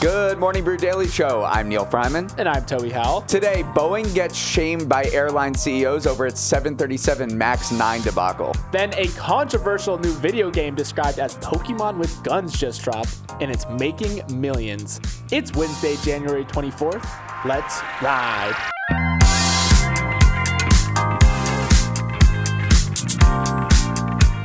Good morning, Brew Daily Show. I'm Neal Freyman. And I'm Toby Howell. Today, Boeing gets shamed by airline CEOs over its 737 MAX 9 debacle. Then, a controversial new video game described as Pokemon with guns just dropped, and it's making millions. It's Wednesday, January 24th. Let's ride.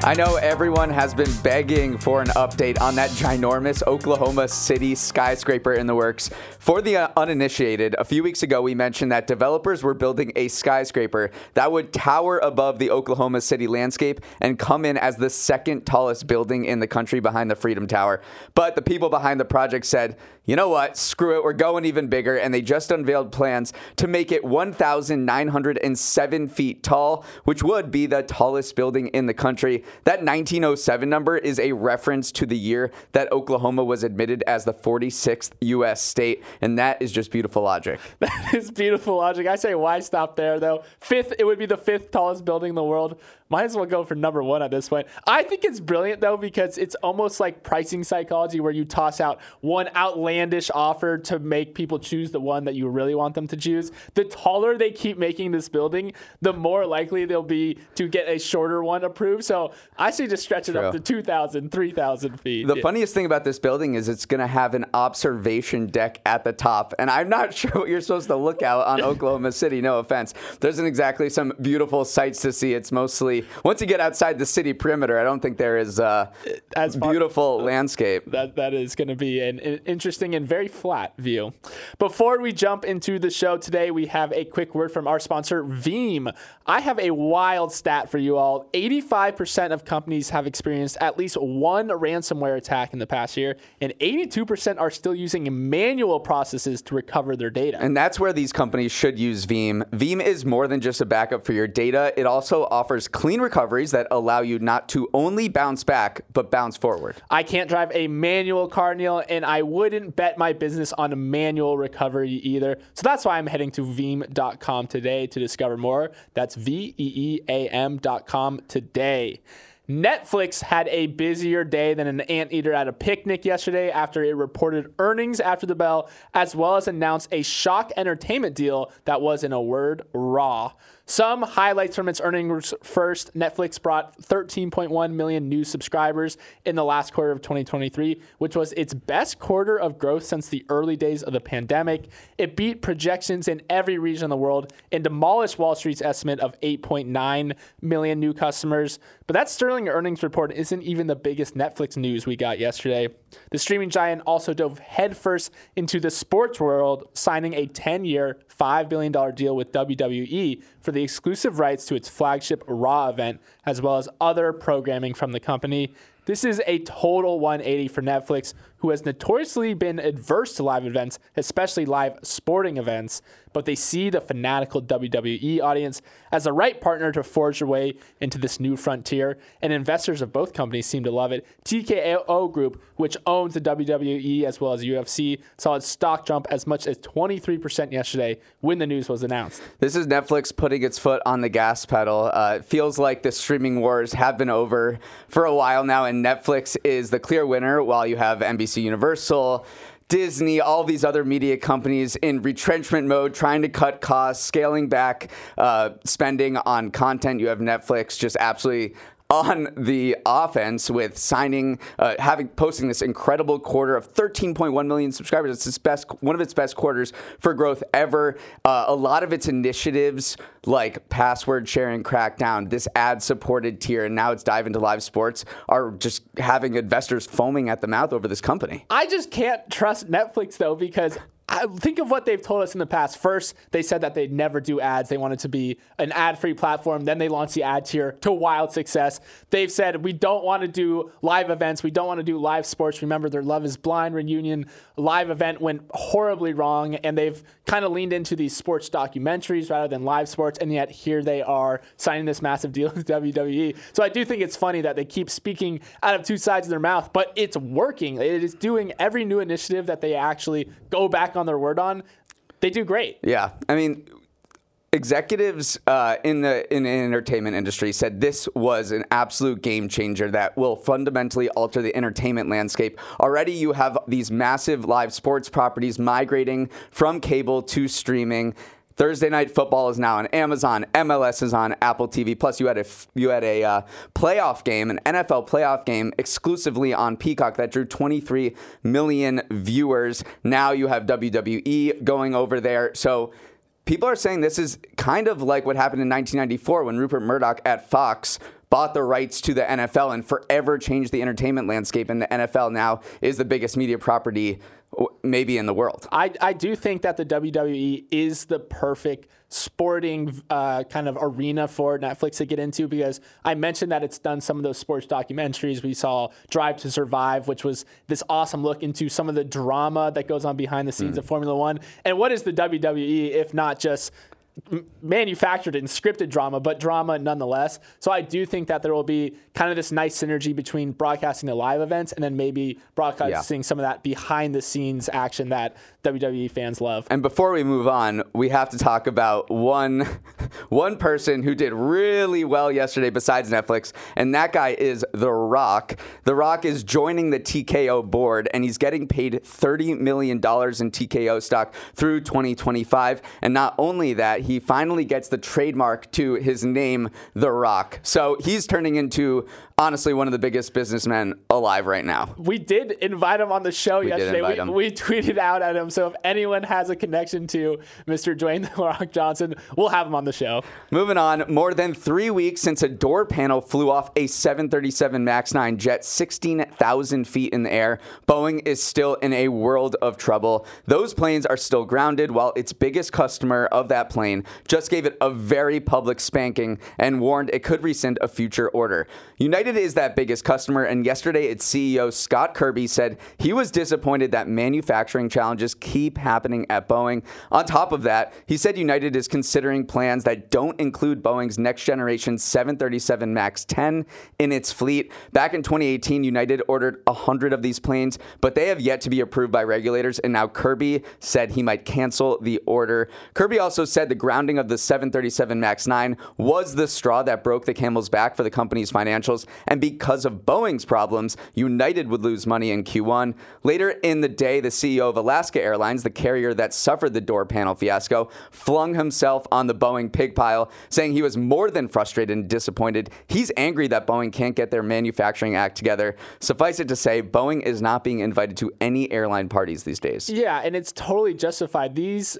I know everyone has been begging for an update on that ginormous Oklahoma City skyscraper in the works. For the uh, uninitiated, a few weeks ago we mentioned that developers were building a skyscraper that would tower above the Oklahoma City landscape and come in as the second tallest building in the country behind the Freedom Tower. But the people behind the project said, you know what, screw it, we're going even bigger. And they just unveiled plans to make it 1,907 feet tall, which would be the tallest building in the country. That 1907 number is a reference to the year that Oklahoma was admitted as the 46th U.S. state, and that is just beautiful logic. That is beautiful logic. I say, why stop there, though? Fifth, it would be the fifth tallest building in the world. Might as well go for number one at this point. I think it's brilliant, though, because it's almost like pricing psychology where you toss out one outlandish offer to make people choose the one that you really want them to choose. The taller they keep making this building, the more likely they'll be to get a shorter one approved. So I say just stretch it True. up to 2,000, 3,000 feet. The yeah. funniest thing about this building is it's going to have an observation deck at the top. And I'm not sure what you're supposed to look out on Oklahoma City, no offense. There isn't exactly some beautiful sights to see. It's mostly once you get outside the city perimeter, I don't think there is uh, a As far, beautiful uh, landscape. That that is going to be an, an interesting and very flat view. Before we jump into the show today, we have a quick word from our sponsor, Veeam. I have a wild stat for you all. 85% of companies have experienced at least one ransomware attack in the past year, and 82% are still using manual processes to recover their data. And that's where these companies should use Veeam. Veeam is more than just a backup for your data. It also offers clean recoveries that allow you not to only bounce back, but bounce forward. I can't drive a manual car, Neal, and I wouldn't bet my business on a manual recovery either. So that's why I'm heading to veeam.com today to discover more. That's V E E A M.com today. Netflix had a busier day than an anteater at a picnic yesterday after it reported earnings after the bell, as well as announced a shock entertainment deal that was, in a word, raw. Some highlights from its earnings first Netflix brought 13.1 million new subscribers in the last quarter of 2023, which was its best quarter of growth since the early days of the pandemic. It beat projections in every region of the world and demolished Wall Street's estimate of 8.9 million new customers. But that sterling earnings report isn't even the biggest Netflix news we got yesterday. The streaming giant also dove headfirst into the sports world, signing a 10 year, $5 billion deal with WWE for the exclusive rights to its flagship Raw event, as well as other programming from the company. This is a total 180 for Netflix, who has notoriously been adverse to live events, especially live sporting events, but they see the fanatical WWE audience as the right partner to forge their way into this new frontier, and investors of both companies seem to love it. TKO Group, which owns the WWE as well as UFC, saw its stock jump as much as 23% yesterday when the news was announced. This is Netflix putting its foot on the gas pedal. Uh, it feels like the streaming wars have been over for a while now, and Netflix is the clear winner while you have NBC Universal, Disney, all these other media companies in retrenchment mode, trying to cut costs, scaling back uh, spending on content. You have Netflix just absolutely on the offense with signing, uh, having posting this incredible quarter of 13.1 million subscribers. It's its best, one of its best quarters for growth ever. Uh, a lot of its initiatives, like password sharing crackdown, this ad-supported tier, and now it's dive into live sports, are just having investors foaming at the mouth over this company. I just can't trust Netflix though because I think of what they've told us in the past. First, they said that they'd never do ads. They wanted to be an ad-free platform. Then they launched the ad tier to wild success. They've said we don't want to do live events. We don't want to do live sports. Remember their Love Is Blind reunion live event went horribly wrong, and they've kind of leaned into these sports documentaries rather than live sports. And yet here they are signing this massive deal with WWE. So I do think it's funny that they keep speaking out of two sides of their mouth, but it's working. It is doing every new initiative that they actually go back on their word on, they do great. Yeah, I mean, executives uh, in the in the entertainment industry said this was an absolute game changer that will fundamentally alter the entertainment landscape. Already, you have these massive live sports properties migrating from cable to streaming. Thursday night football is now on Amazon. MLS is on Apple TV. Plus, you had a you had a uh, playoff game, an NFL playoff game, exclusively on Peacock that drew 23 million viewers. Now you have WWE going over there. So people are saying this is kind of like what happened in 1994 when Rupert Murdoch at Fox bought the rights to the NFL and forever changed the entertainment landscape. And the NFL now is the biggest media property maybe in the world. I, I do think that the WWE is the perfect sporting uh, kind of arena for Netflix to get into because I mentioned that it's done some of those sports documentaries. We saw Drive to Survive, which was this awesome look into some of the drama that goes on behind the scenes mm. of Formula One. And what is the WWE if not just manufactured and scripted drama, but drama nonetheless. So I do think that there will be kind of this nice synergy between broadcasting the live events and then maybe broadcasting yeah. some of that behind the scenes action that WWE fans love. And before we move on, we have to talk about one one person who did really well yesterday besides Netflix, and that guy is The Rock. The Rock is joining the TKO board and he's getting paid $30 million in TKO stock through 2025. And not only that, he finally gets the trademark to his name, The Rock. So he's turning into honestly one of the biggest businessmen alive right now. We did invite him on the show we yesterday. We, we, tweeted out at him. So if anyone has a connection to Mr. Dwayne The Rock Johnson, we'll have him on the show. Moving on, more than three weeks since a door panel flew off a 737 MAX 9 jet 16,000 feet in the air, Boeing is still in a world of trouble. Those planes are still grounded while its biggest customer of that plane just gave it a very public spanking and warned it could rescind a future order. United United is that biggest customer, and yesterday its CEO Scott Kirby said he was disappointed that manufacturing challenges keep happening at Boeing. On top of that, he said United is considering plans that don't include Boeing's next generation 737 MAX 10 in its fleet. Back in 2018, United ordered 100 of these planes, but they have yet to be approved by regulators, and now Kirby said he might cancel the order. Kirby also said the grounding of the 737 MAX 9 was the straw that broke the camel's back for the company's financials and because of Boeing's problems, United would lose money in Q1. Later in the day, the CEO of Alaska Airlines, the carrier that suffered the door panel fiasco, flung himself on the Boeing pig pile, saying he was more than frustrated and disappointed. He's angry that Boeing can't get their manufacturing act together. Suffice it to say, Boeing is not being invited to any airline parties these days. Yeah, and it's totally justified. These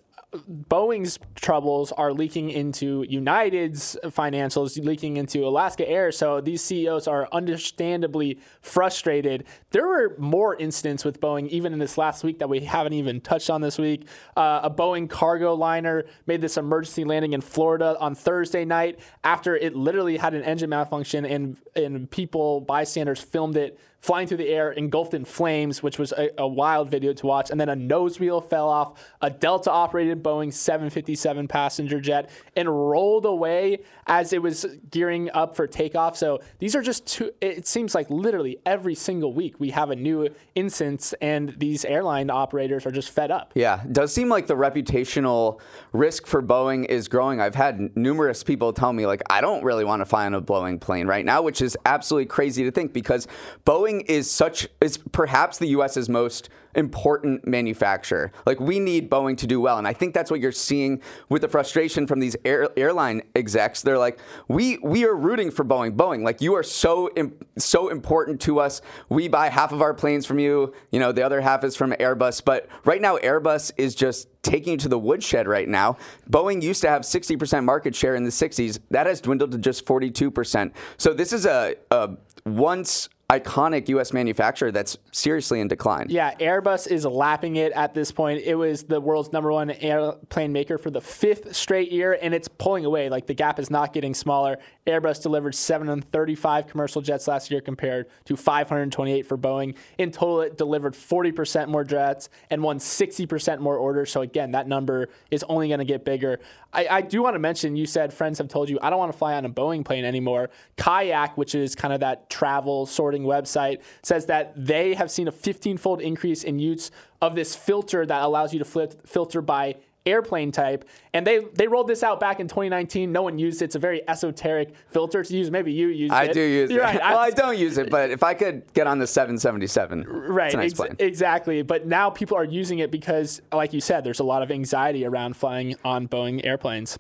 Boeing's troubles are leaking into United's financials, leaking into Alaska Air. So these CEOs are understandably frustrated. There were more incidents with Boeing even in this last week that we haven't even touched on this week. Uh, a Boeing cargo liner made this emergency landing in Florida on Thursday night after it literally had an engine malfunction and, and people, bystanders, filmed it flying through the air, engulfed in flames, which was a, a, wild video to watch. And then a nose wheel fell off a Delta operated Boeing 757 passenger jet and rolled away as it was gearing up for takeoff. So these are just two, it seems like literally every single week we have a new instance, and these airline operators are just fed up. Yeah, does seem like the reputational risk for Boeing is growing. I've had numerous people tell me, like, I don't really want to fly on a Boeing plane right now, which is absolutely crazy to think because Boeing Boeing is such is perhaps the U.S.'s most important manufacturer. Like we need Boeing to do well, and I think that's what you're seeing with the frustration from these air, airline execs. They're like, we we are rooting for Boeing. Boeing, like you are so so important to us. We buy half of our planes from you. You know, the other half is from Airbus. But right now, Airbus is just taking you to the woodshed right now. Boeing used to have 60% market share in the 60s. That has dwindled to just 42%. So this is a, a once iconic U.S. manufacturer that's seriously in decline. Yeah, Airbus is lapping it at this point. It was the world's number one airplane maker for the fifth straight year, and it's pulling away. Like the gap is not getting smaller. Airbus delivered 735 commercial jets last year compared to 528 for Boeing. In total, it delivered 40% more jets and won 60% more orders. So again, that number is only going to get bigger. I, I do want to mention, you said friends have told you, I don't want to fly on a Boeing plane anymore. Kayak, which is kind of that travel sorting website, says that they have seen a 15 fold increase in use of this filter that allows you to flip, filter by airplane type. And they they rolled this out back in 2019. No one used it. It's a very esoteric filter to use. Maybe you use I it. I do use You're it. Right. well, I don't use it, but if I could get on the 777, Right, nice ex- plane. exactly. But now people are using it because, like you said, there's a lot of anxiety around flying on Boeing airplanes.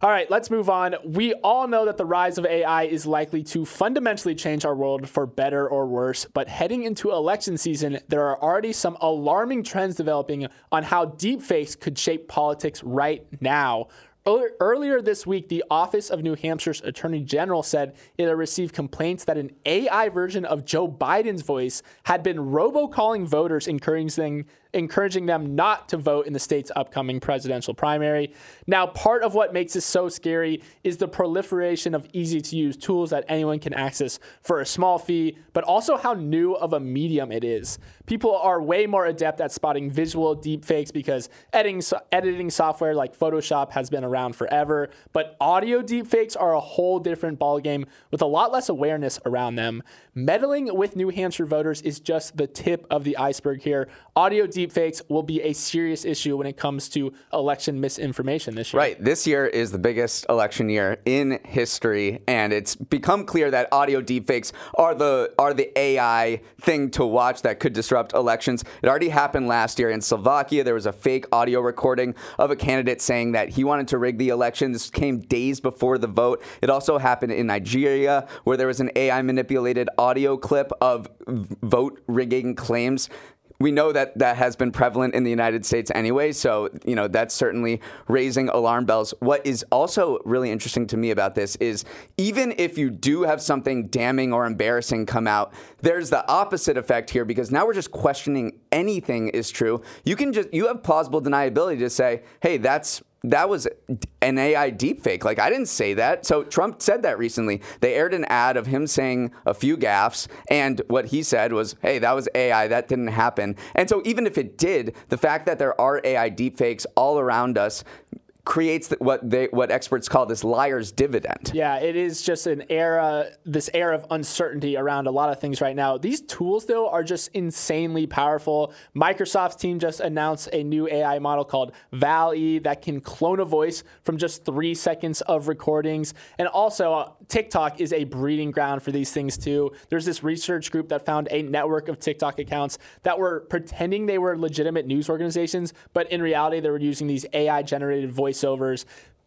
All right, let's move on. We all know that the rise of AI is likely to fundamentally change our world for better or worse, but heading into election season, there are already some alarming trends developing on how deepfakes could shape politics right now. Earlier- this week, the Office of New Hampshire's Attorney General said it had received complaints that an AI version of Joe Biden's voice had been robocalling voters, encouraging encouraging them not to vote in the state's upcoming presidential primary. Now, part of what makes this so scary is the proliferation of easy to use tools that anyone can access for a small fee, but also how new of a medium it is. People are way more adept at spotting visual deepfakes because editing, editing software like Photoshop has been around forever, but audio deepfakes are a whole different ballgame with a lot less awareness around them. Meddling with New Hampshire voters is just the tip of the iceberg here. Audio deepfakes will be a serious issue when it comes to election misinformation this year. Right. This year is the biggest election year in history, and it's become clear that audio deepfakes are the are the AI thing to watch that could disrupt elections. It already happened last year in Slovakia. There was a fake audio recording of a candidate saying that he wanted to rig the election. This came days before the vote. It also happened in Nigeria, where there was an AI manipulated audio clip of vote rigging claims we know that that has been prevalent in the United States anyway, so you know that's certainly raising alarm bells. What is also really interesting to me about this is even if you do have something damning or embarrassing come out, there's the opposite effect here because now we're just questioning anything is true. You can just you have plausible deniability to say, "Hey, that's that was an AI deepfake. Like, I didn't say that. So Trump said that recently. They aired an ad of him saying a few gaffes, and what he said was, hey, that was AI. That didn't happen. And so, even if it did, the fact that there are AI deepfakes all around us creates what they what experts call this liar's dividend. Yeah, it is just an era, this era of uncertainty around a lot of things right now. These tools, though, are just insanely powerful. Microsoft's team just announced a new AI model called VALL-E that can clone a voice from just three seconds of recordings. And also, uh, TikTok is a breeding ground for these things too. There's this research group that found a network of TikTok accounts that were pretending they were legitimate news organizations, but in reality, they were using these AI-generated voice voiceovers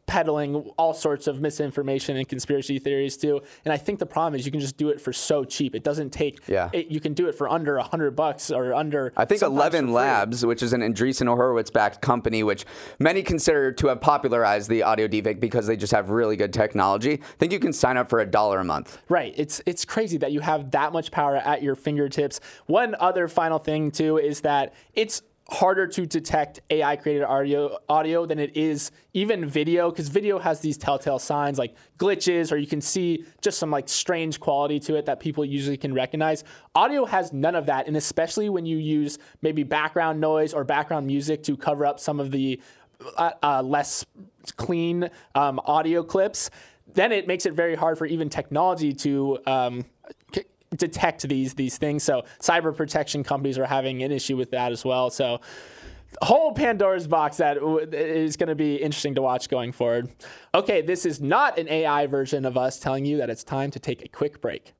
peddling all sorts of misinformation and conspiracy theories too. And I think the problem is you can just do it for so cheap. It doesn't take. Yeah. It, you can do it for under a hundred bucks or under. I think Eleven. Labs, which is an Andreessen Horowitz backed company, which many consider to have popularized the audio deepfake because they just have really good technology. I think you can sign up for a dollar a month. Right. It's it's crazy that you have that much power at your fingertips. One other final thing too is that it's harder to detect AI created audio audio than it is even video because video has these telltale signs like glitches or you can see just some like strange quality to it that people usually can recognize. Audio has none of that and especially when you use maybe background noise or background music to cover up some of the uh, uh, less clean um, audio clips, then it makes it very hard for even technology to um, detect these these things. So cyber protection companies are having an issue with that as well. So whole Pandora's box that is going to be interesting to watch going forward. Okay, this is not an AI version of us telling you that it's time to take a quick break.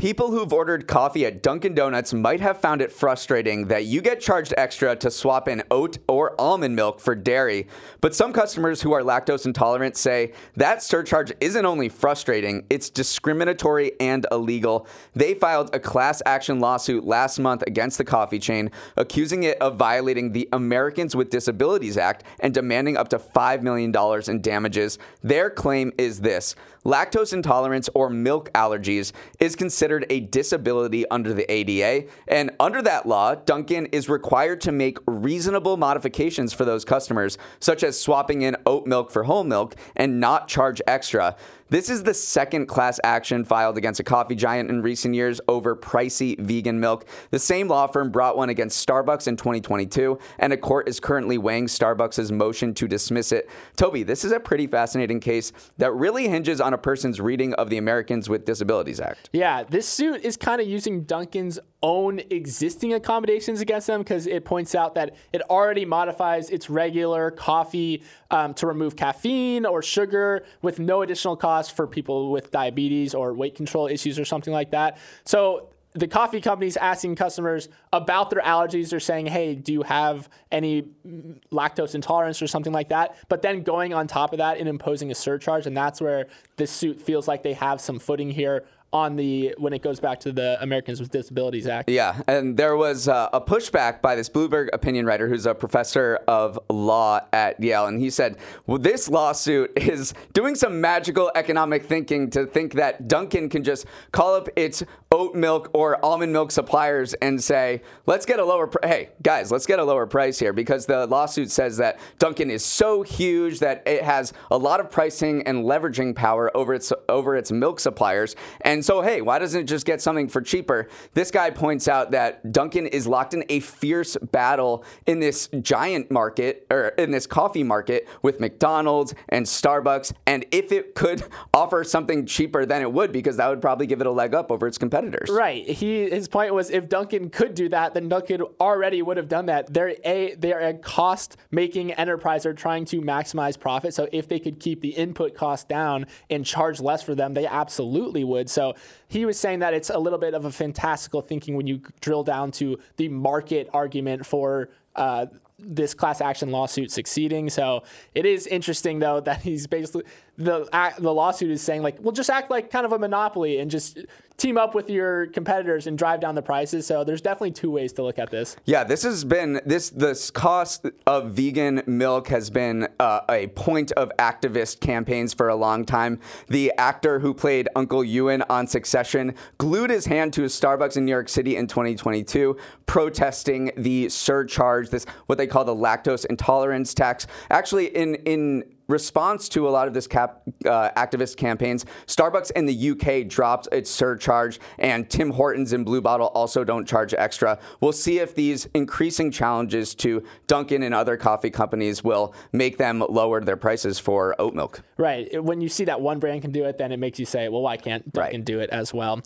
People who've ordered coffee at Dunkin' Donuts might have found it frustrating that you get charged extra to swap in oat or almond milk for dairy. But some customers who are lactose intolerant say that surcharge isn't only frustrating, it's discriminatory and illegal. They filed a class action lawsuit last month against the coffee chain, accusing it of violating the Americans with Disabilities Act and demanding up to $5 million in damages. Their claim is this lactose intolerance or milk allergies is considered a disability under the ADA. And under that law, Dunkin' is required to make reasonable modifications for those customers, such as swapping in oat milk for whole milk and not charge extra. This is the second class action filed against a coffee giant in recent years over pricey vegan milk. The same law firm brought one against Starbucks in 2022, and a court is currently weighing Starbucks' motion to dismiss it. Toby, this is a pretty fascinating case that really hinges on a person's reading of the Americans with Disabilities Act. Yeah, this suit is kind of using Dunkin's own existing accommodations against them because it points out that it already modifies its regular coffee um, to remove caffeine or sugar with no additional cost for people with diabetes or weight control issues or something like that. So the coffee companies asking customers about their allergies. They're saying, hey, do you have any lactose intolerance or something like that? But then going on top of that and imposing a surcharge. And that's where this suit feels like they have some footing here on the when it goes back to the Americans with Disabilities Act. Yeah, and there was uh, a pushback by this Bloomberg opinion writer who's a professor of law at Yale, and he said, "Well, this lawsuit is doing some magical economic thinking to think that Dunkin' can just call up its oat milk or almond milk suppliers and say, let's get a lower. Pr- hey, guys, let's get a lower price here because the lawsuit says that Dunkin' is so huge that it has a lot of pricing and leveraging power over its over its milk suppliers, and." And so, hey, why doesn't it just get something for cheaper? This guy points out that Dunkin' is locked in a fierce battle in this giant market or in this coffee market with McDonald's and Starbucks. And if it could offer something cheaper, then it would because that would probably give it a leg up over its competitors. Right. He his point was if Dunkin' could do that, then Dunkin' already would have done that. They're a they're a cost making enterprise. They're trying to maximize profit. So if they could keep the input cost down and charge less for them, they absolutely would. So he was saying that it's a little bit of a fantastical thinking when you drill down to the market argument for uh, this class action lawsuit succeeding. So it is interesting though that he's basically the the lawsuit is saying like, well, just act like kind of a monopoly and just team up with your competitors and drive down the prices. So there's definitely two ways to look at this. Yeah, this has been this this cost of vegan milk has been uh, a point of activist campaigns for a long time. The actor who played Uncle Ewan on Succession glued his hand to a Starbucks in New York City in 2022, protesting the surcharge, this what they call the lactose intolerance tax. Actually, in in response to a lot of this cap, uh, activist campaigns, Starbucks in the UK dropped its surcharge, and Tim Hortons and Blue Bottle also don't charge extra. We'll see if these increasing challenges to Dunkin' and other coffee companies will make them lower their prices for oat milk. Right. When you see that one brand can do it, then it makes you say, well, why can't Dunkin' right. do it as well?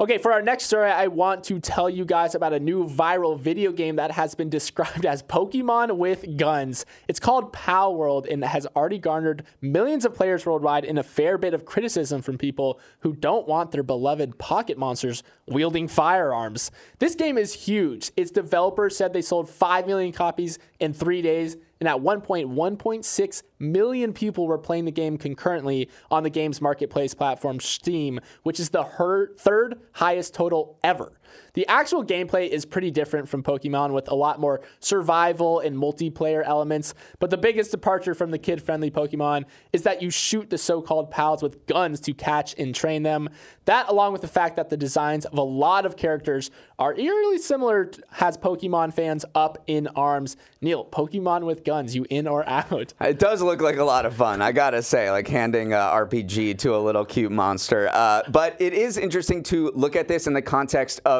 Okay, for our next story, I want to tell you guys about a new viral video game that has been described as Pokemon with guns. It's called Palworld and has already garnered millions of players worldwide and a fair bit of criticism from people who don't want their beloved pocket monsters wielding firearms. This game is huge. Its developers said they sold 5 million copies in three days and at one point, 1.6 million people were playing the game concurrently on the game's marketplace platform Steam, which is the her- third highest total ever. The actual gameplay is pretty different from Pokemon with a lot more survival and multiplayer elements, but the biggest departure from the kid friendly Pokemon is that you shoot the so called pals with guns to catch and train them. That, along with the fact that the designs of a lot of characters are eerily similar, has Pokemon fans up in arms. Neal, Pokemon with guns, you in or out? It does look like a lot of fun, I gotta say, like handing a RPG to a little cute monster. Uh, but it is interesting to look at this in the context of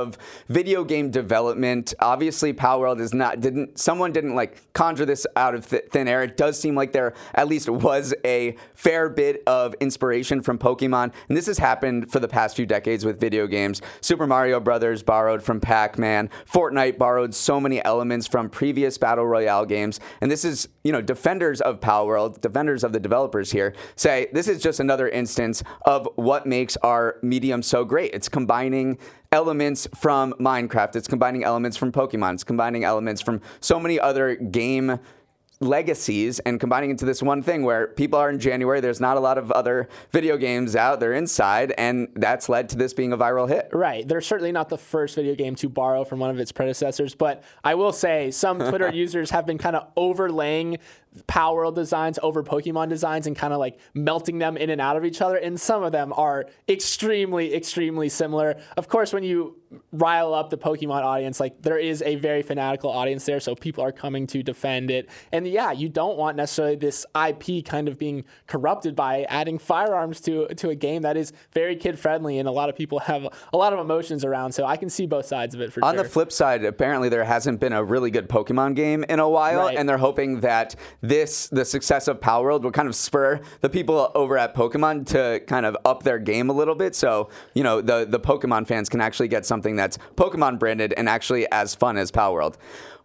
video game development. Obviously, Palworld is not didn't someone didn't like conjure this out of th- thin air. It does seem like there at least was a fair bit of inspiration from Pokemon, and this has happened for the past few decades with video games. Super Mario Brothers borrowed from Pac-Man. Fortnite borrowed so many elements from previous battle royale games, and this is you know defenders of Palworld, defenders of the developers here, say this is just another instance of what makes our medium so great. It's combining elements from Minecraft, it's combining elements from Pokemon, it's combining elements from so many other game legacies and combining into this one thing where people are in January, there's not a lot of other video games out, they're inside, and that's led to this being a viral hit. Right. They're certainly not the first video game to borrow from one of its predecessors, but I will say some Twitter users have been kind of overlaying Palworld designs over Pokemon designs and kind of like melting them in and out of each other. And some of them are extremely, extremely similar. Of course, when you rile up the Pokemon audience, like there is a very fanatical audience there, so people are coming to defend it. And yeah, you don't want necessarily this IP kind of being corrupted by adding firearms to to a game that is very kid friendly, and a lot of people have a lot of emotions around. So I can see both sides of it for On sure. the flip side, apparently there hasn't been a really good Pokemon game in a while, Right. and they're hoping that this, the success of Palworld, will kind of spur the people over at Pokemon to kind of up their game a little bit. So you know the the Pokemon fans can actually get something that's Pokemon branded and actually as fun as Palworld.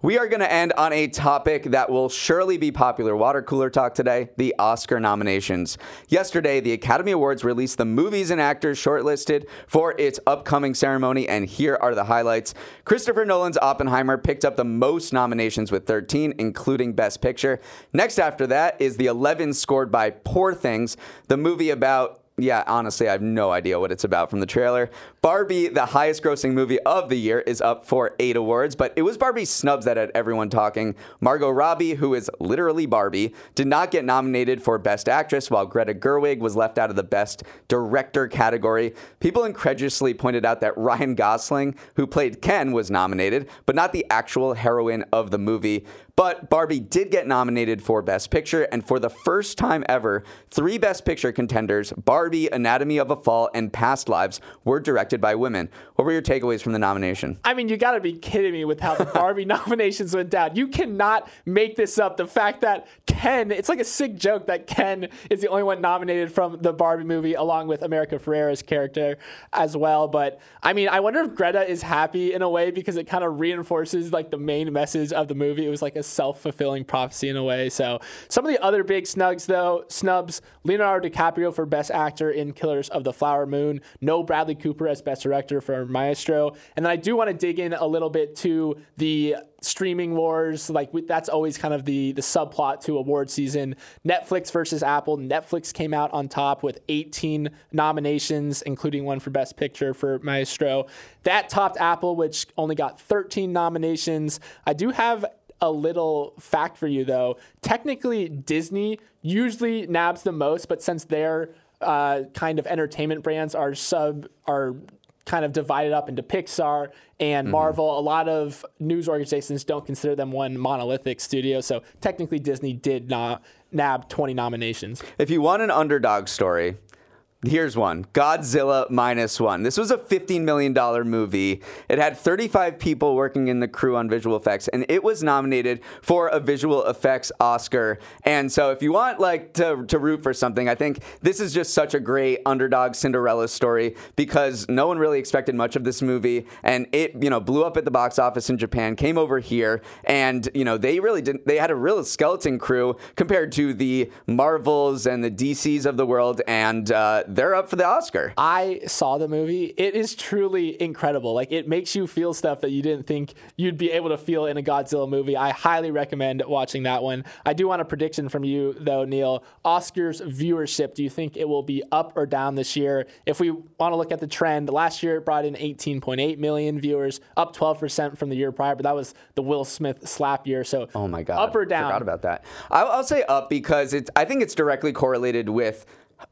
We are going to end on a topic that will surely be popular water cooler talk today the Oscar nominations. Yesterday, the Academy Awards released the movies and actors shortlisted for its upcoming ceremony, and here are the highlights. Christopher Nolan's Oppenheimer picked up the most nominations with 13, including Best Picture. Next after that is the 11 scored by Poor Things, the movie about yeah, honestly, I have no idea what it's about from the trailer. Barbie, the highest grossing movie of the year, is up for eight awards, but it was Barbie's snubs that had everyone talking. Margot Robbie, who is literally Barbie, did not get nominated for Best Actress, while Greta Gerwig was left out of the Best Director category. People incredulously pointed out that Ryan Gosling, who played Ken, was nominated, but not the actual heroine of the movie. But Barbie did get nominated for Best Picture, and for the first time ever, three Best Picture contenders Barbie, Anatomy of a Fall, and Past Lives were directed by women. What were your takeaways from the nomination? I mean, you got to be kidding me with how the Barbie nominations went down. You cannot make this up. The fact that Ken, it's like a sick joke that Ken is the only one nominated from the Barbie movie, along with America Ferrera's character as well. But I mean, I wonder if Greta is happy in a way because it kind of reinforces like the main message of the movie. It was like a self fulfilling prophecy in a way. So some of the other big snugs, though, snubs Leonardo DiCaprio for Best Actor in Killers of the Flower Moon, no Bradley Cooper as Best Director for Maestro. And then I do want to dig in a little bit to the streaming wars. Like we, that's always kind of the the subplot to award season. Netflix versus apple. Netflix came out on top with 18 nominations including one for best picture for maestro. That topped apple which only got 13 nominations. I do have a little fact for you though technically disney usually nabs the most but since their uh, kind of entertainment brands are sub are kind of divided up into Pixar and Marvel. A lot of news organizations don't consider them one monolithic studio. So technically, Disney did not nab 20 nominations. If you want an underdog story, here's one Godzilla minus one. This was a $15 million movie. It had 35 people working in the crew on visual effects, and it was nominated for a visual effects Oscar. And so, if you want like to, to root for something, I think this is just such a great underdog Cinderella story because no one really expected much of this movie, and it you know blew up at the box office in Japan, came over here, and you know they really didn't. They had a real skeleton crew compared to the Marvels and the DCs of the world, and uh, they're up for the Oscar. I saw the movie. It is truly incredible. Like it makes you feel stuff that you didn't think you'd be able to feel in a Godzilla movie. I highly recommend watching that one. I do want a prediction from you though, Neal. Oscars viewership, do you think it will be up or down this year? If we want to look at the trend, last year it brought in 18.8 million viewers, up 12% from the year prior, but that was the Will Smith slap year. So Oh my god! up or down? Forgot about that. I'll, I'll say up because it's. I think it's directly correlated with.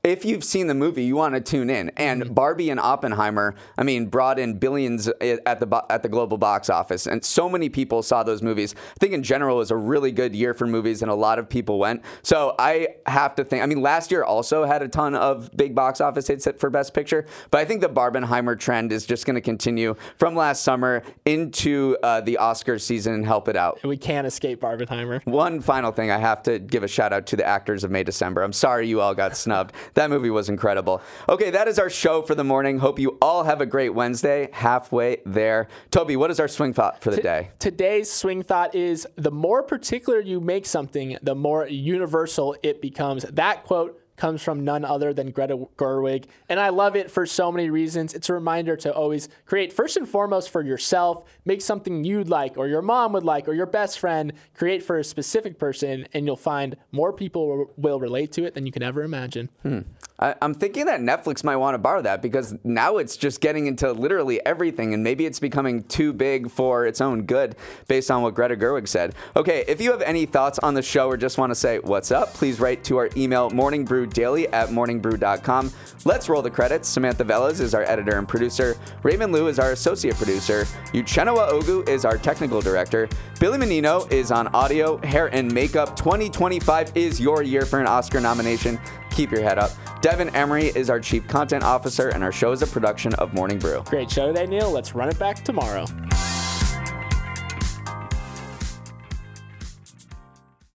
If you've seen the movie, you want to tune in. And Mm-hmm. Barbie and Oppenheimer, I mean, brought in billions at the bo- at the global box office, and so many people saw those movies. I think in general it was a really good year for movies, and a lot of people went. So I have to think. I mean, last year also had a ton of big box office hits for Best Picture, but I think the Barbenheimer trend is just going to continue from last summer into uh, the Oscar season and help it out. we can't escape Barbenheimer. One final thing, I have to give a shout out to the actors of May December. I'm sorry you all got snubbed. That movie was incredible. Okay, that is our show for the morning. Hope you all have a great Wednesday. Halfway there. Toby, what is our swing thought for the day? Today's swing thought is the more particular you make something, the more universal it becomes. That quote comes from none other than Greta Gerwig. And I love it for so many reasons. It's a reminder to always create, first and foremost, for yourself. Make something you'd like, or your mom would like, or your best friend. Create for a specific person, and you'll find more people will relate to it than you can ever imagine. Hmm. I, am thinking that Netflix might want to borrow that because now it's just getting into literally everything, and maybe it's becoming too big for its own good based on what Greta Gerwig said. Okay, if you have any thoughts on the show or just want to say what's up, please write to our email morningbrewdaily at morningbrew.com. Let's roll the credits. Samantha Velez is our editor and producer. Raymond Liu is our associate producer. Uchenna Ogu is our technical director. Billy Menino is on audio, hair, and makeup. 2025 is your year for an Oscar nomination. Keep your head up. Devin Emery is our chief content officer, and our show is a production of Morning Brew. Great show today, Neal. Let's run it back tomorrow.